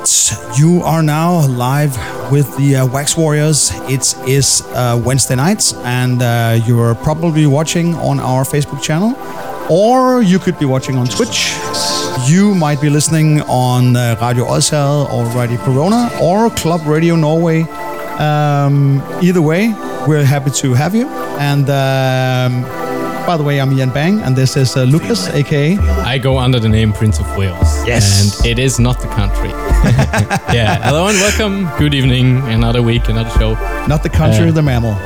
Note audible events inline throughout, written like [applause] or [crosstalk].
right, you are now live with the uh, Wax Warriors. It is uh, Wednesday nights, and uh, you're probably watching on our Facebook channel, or you could be watching on Twitch. You might be listening on uh, Radio Odsherred or Radio Corona or Club Radio Norway. Um, either way, we're happy to have you. And um, by the way, I'm Ian Bang, and this is uh, Lucas, aka. I go under the name Prince of Whales. Yes. And it is not the country. [laughs] yeah. Hello and welcome. Good evening. Another week, another show. Not the country, Uh, the mammal.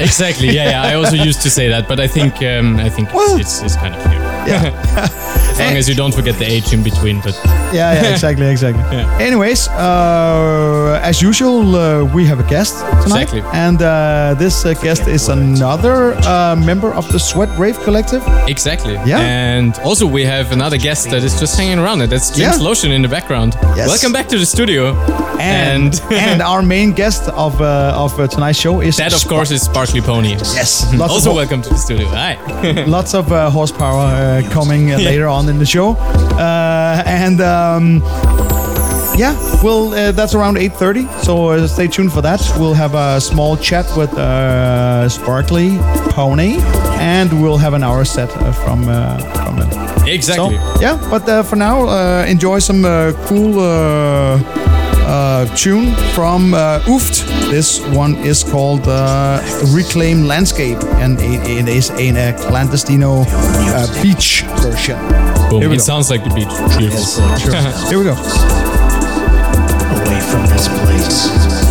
Exactly. Yeah, yeah. I also used to say that, but I think um, I think it's, it's, it's kind of clear. Yeah. [laughs] [laughs] As long as you don't forget the H in between. But yeah, yeah, [laughs] exactly, exactly. Yeah. Anyways, uh, as usual, uh, we have a guest tonight, Exactly. and uh, this uh, guest is another uh, member of the Sweat Rave Collective. exactly. Yeah. And also we have another guest that is just hanging around. And that's James Yeah. Lotion in the background. Yes. Welcome back to the studio. And and [laughs] our main guest of uh, of uh, tonight's show is that, of course, is Sparkly Pony. yes, [laughs] lots Also, of, welcome to the studio. Hi. lots of uh, horsepower uh, coming uh, later on in the show, uh, and. Um, yeah, well, uh, that's around 8:30. So uh, stay tuned for that. We'll have a small chat with uh, Sparkly Pony, and we'll have an hour set uh, from uh, from it. exactly. So yeah, but uh, for now, uh, enjoy some uh, cool uh, uh, tune from uh, Ooft. This one is called uh, Reclaim Landscape, and it, is in a clandestino uh, beach version. Boom. Here we It go. sounds like the beach. Beautiful. Sure. Here we go. away from this place.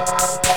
Bye.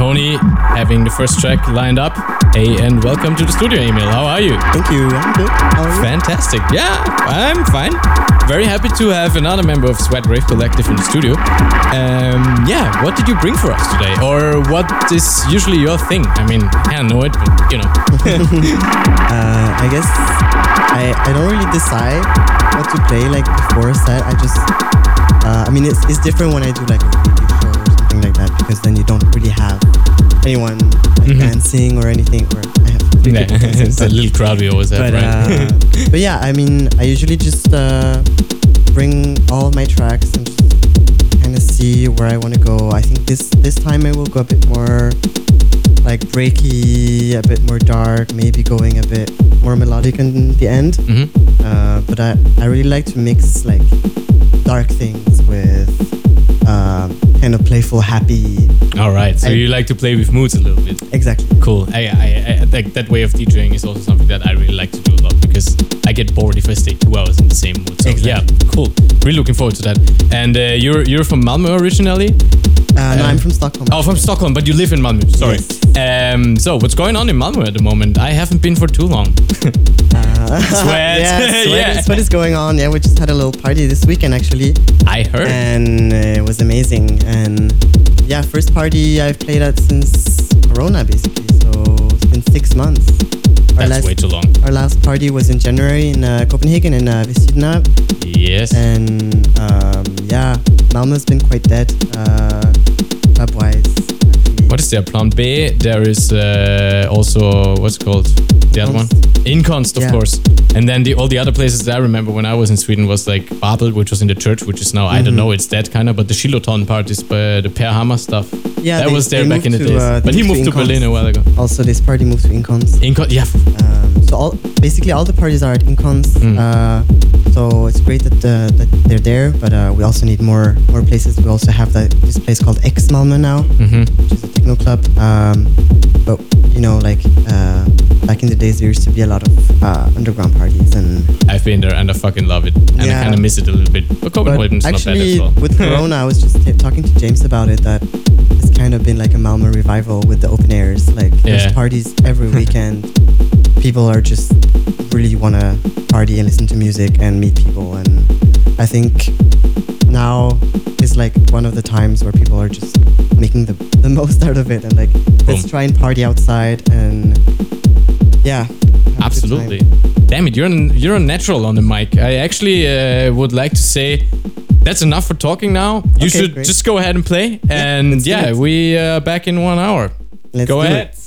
Pony having the first track lined up. Hey, and welcome to the studio, Emil. How are you? Thank you. I'm good. How are you? Fantastic. Yeah, I'm fine. Very happy to have another member of Sweat Rave Collective in the studio. Um, yeah, what did you bring for us today? Or what is usually your thing? I mean, I know it, but you know. [laughs] Uh, I guess I, I don't really decide what to play like before a set. I just uh, I mean it's, it's different when I do like something like that because then you don't really have anyone like, dancing or anything. Or I have Yeah, dancing, [laughs] it's a little crowd we always have, but right? uh, [laughs] but yeah, I mean, I usually just uh, bring all my tracks and kind of see where I want to go. I think this this time I will go a bit more like breaky, a bit more dark, maybe going a bit more melodic in the end. Mhm. Uh, but I I really like to mix like dark things with um, kind of playful, happy. All right, so I- you like to play with moods a little bit. Exactly. Cool. I, I, I like that way of DJing is also something that I really like to do a lot because I get bored if I stay two hours in the same mood. So yeah, cool. Really looking forward to that. And uh, you're you're from Malmö originally. Uh, no, I'm from Stockholm. Oh, from Stockholm, but you live in Malmö. Sorry. Um, so what's going on in Malmö at the moment? I haven't been for too long. [laughs] Uh, [laughs] [laughs] Sweat. yeah, sweat, Yeah. sweat is going on. Yeah, we just had a little party this weekend actually, I heard. and it was amazing. And yeah, first party I've played at since Corona basically. So it's been six months. Our That's last, way too long. Our last party was in January in uh, Copenhagen in uh, Vestydnab. Yes. and um, yeah, Malmö's been quite dead uh, Actually. What is there? Plan B. There is uh, also what's it called the other one. Inkonst, of Yeah. course. And then the all the other places that I remember when I was in Sweden was like Babel, which was in the church, which is now I Mm-hmm. don't know, it's that kind of. But the Shiloton parties, uh, the Per Hammer stuff. Yeah, that they- was there back in the to, days. uh, but he moved to to Berlin a while ago. Also, this party moved to Incons. Incon, yeah. Um, so all basically all the parties are at Incons. Mm. Uh, so it's great that, uh, that they're there, but uh, we also need more more places. We also have the, this place called X Malmö now, hmm which is a techno club. Um, but you know, like uh, back in the days, there used to be a lot of uh, underground parties, and I've been there and I fucking love it, and I kind of miss it a little bit. But Copenhagen's not bad actually, as well. with [laughs] Corona, I was just t- talking to James about it. That it's kind of been like a Malmo revival with the open airs. Like Yeah. there's parties every [laughs] weekend. people are just really want to party and listen to music and meet people. And I think now like one of the times where people are just making the, the [laughs] most out of it and like let's try and party outside and yeah. have a good time. Absolutely. Damn it, you're an, you're a natural on the mic. I actually uh, would like to say that's enough for talking now. You Okay, should great. just go ahead and play. and let's yeah, we uh, back in one hour. Let's go ahead. it.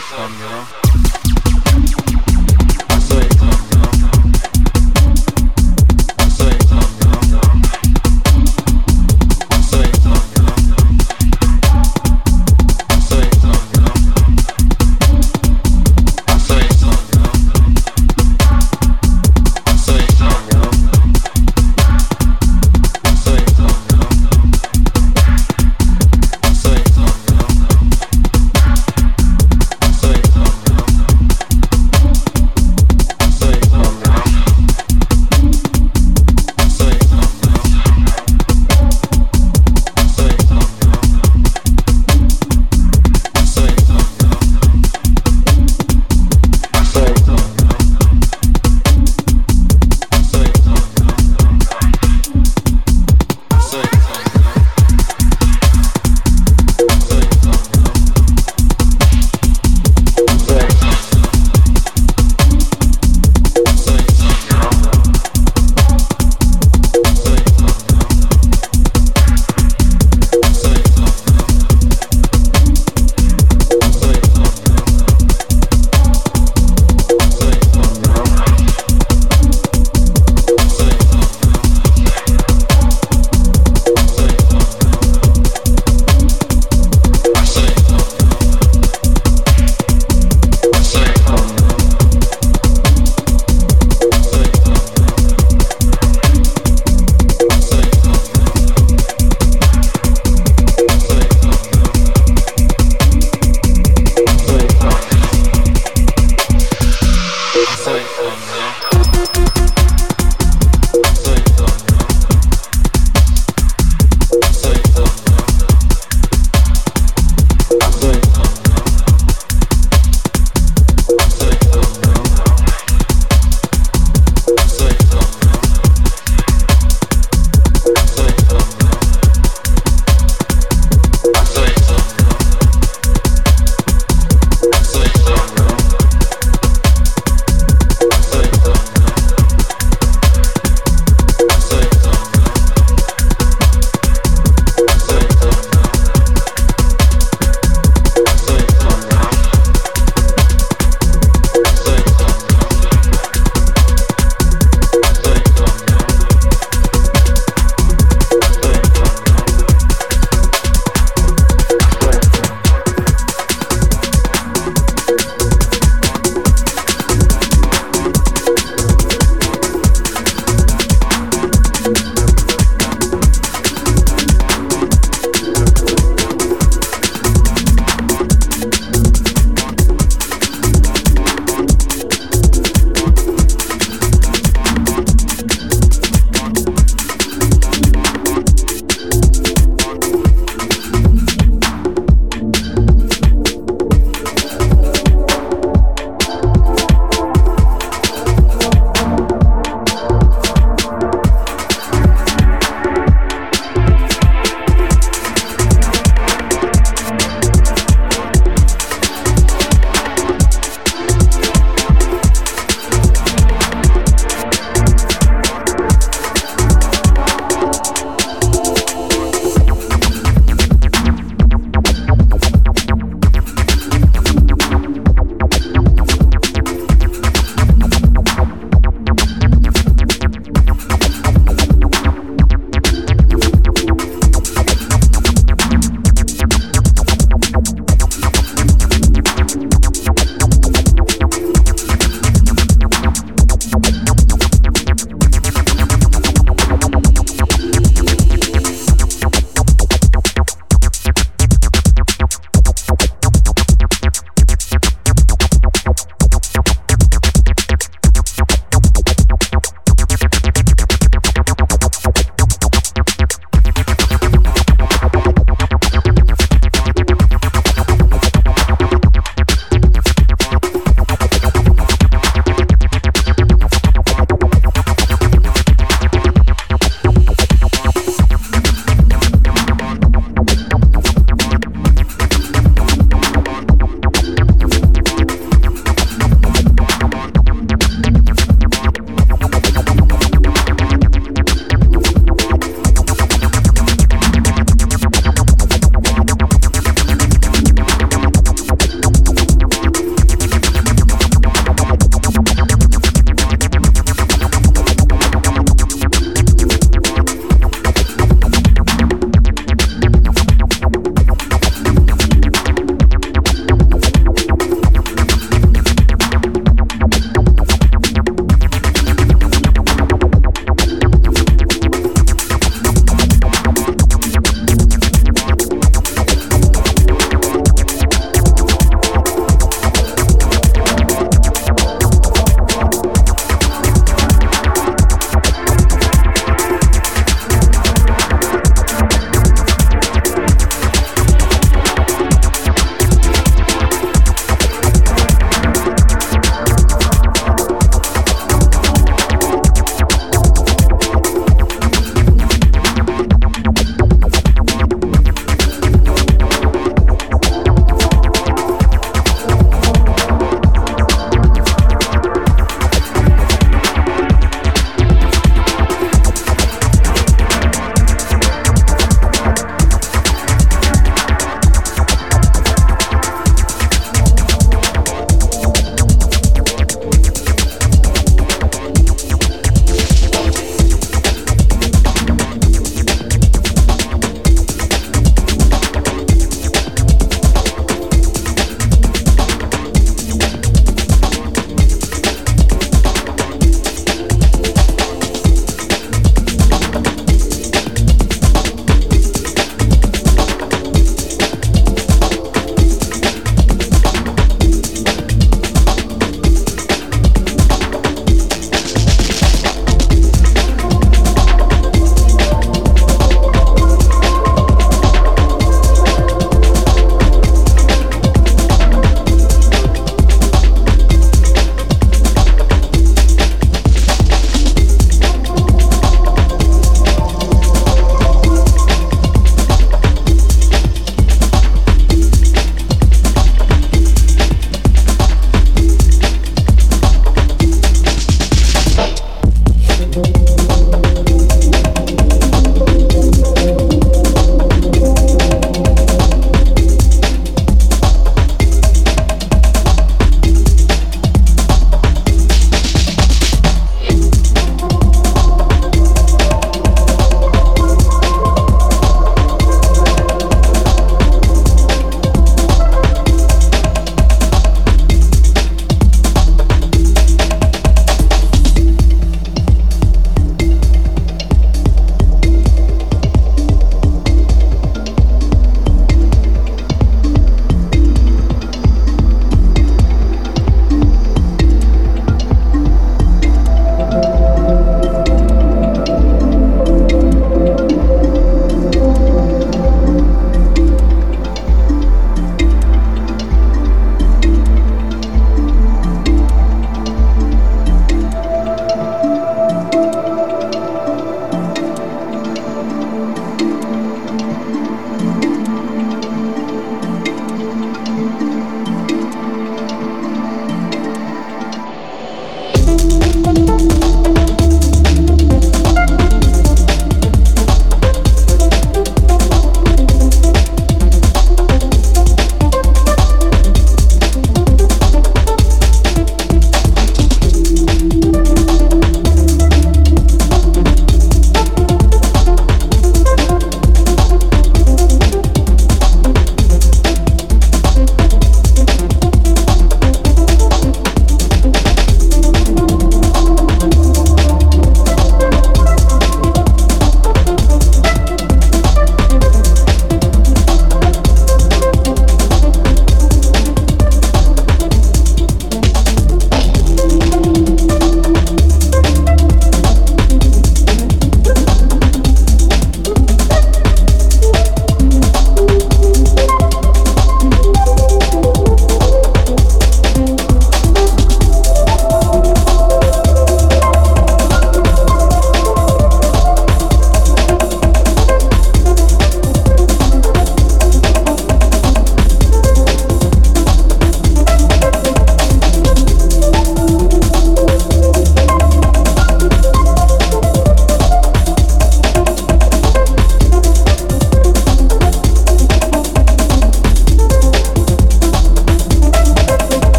next you know?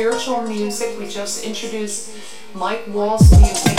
spiritual music. We just introduced Mike Wall's music.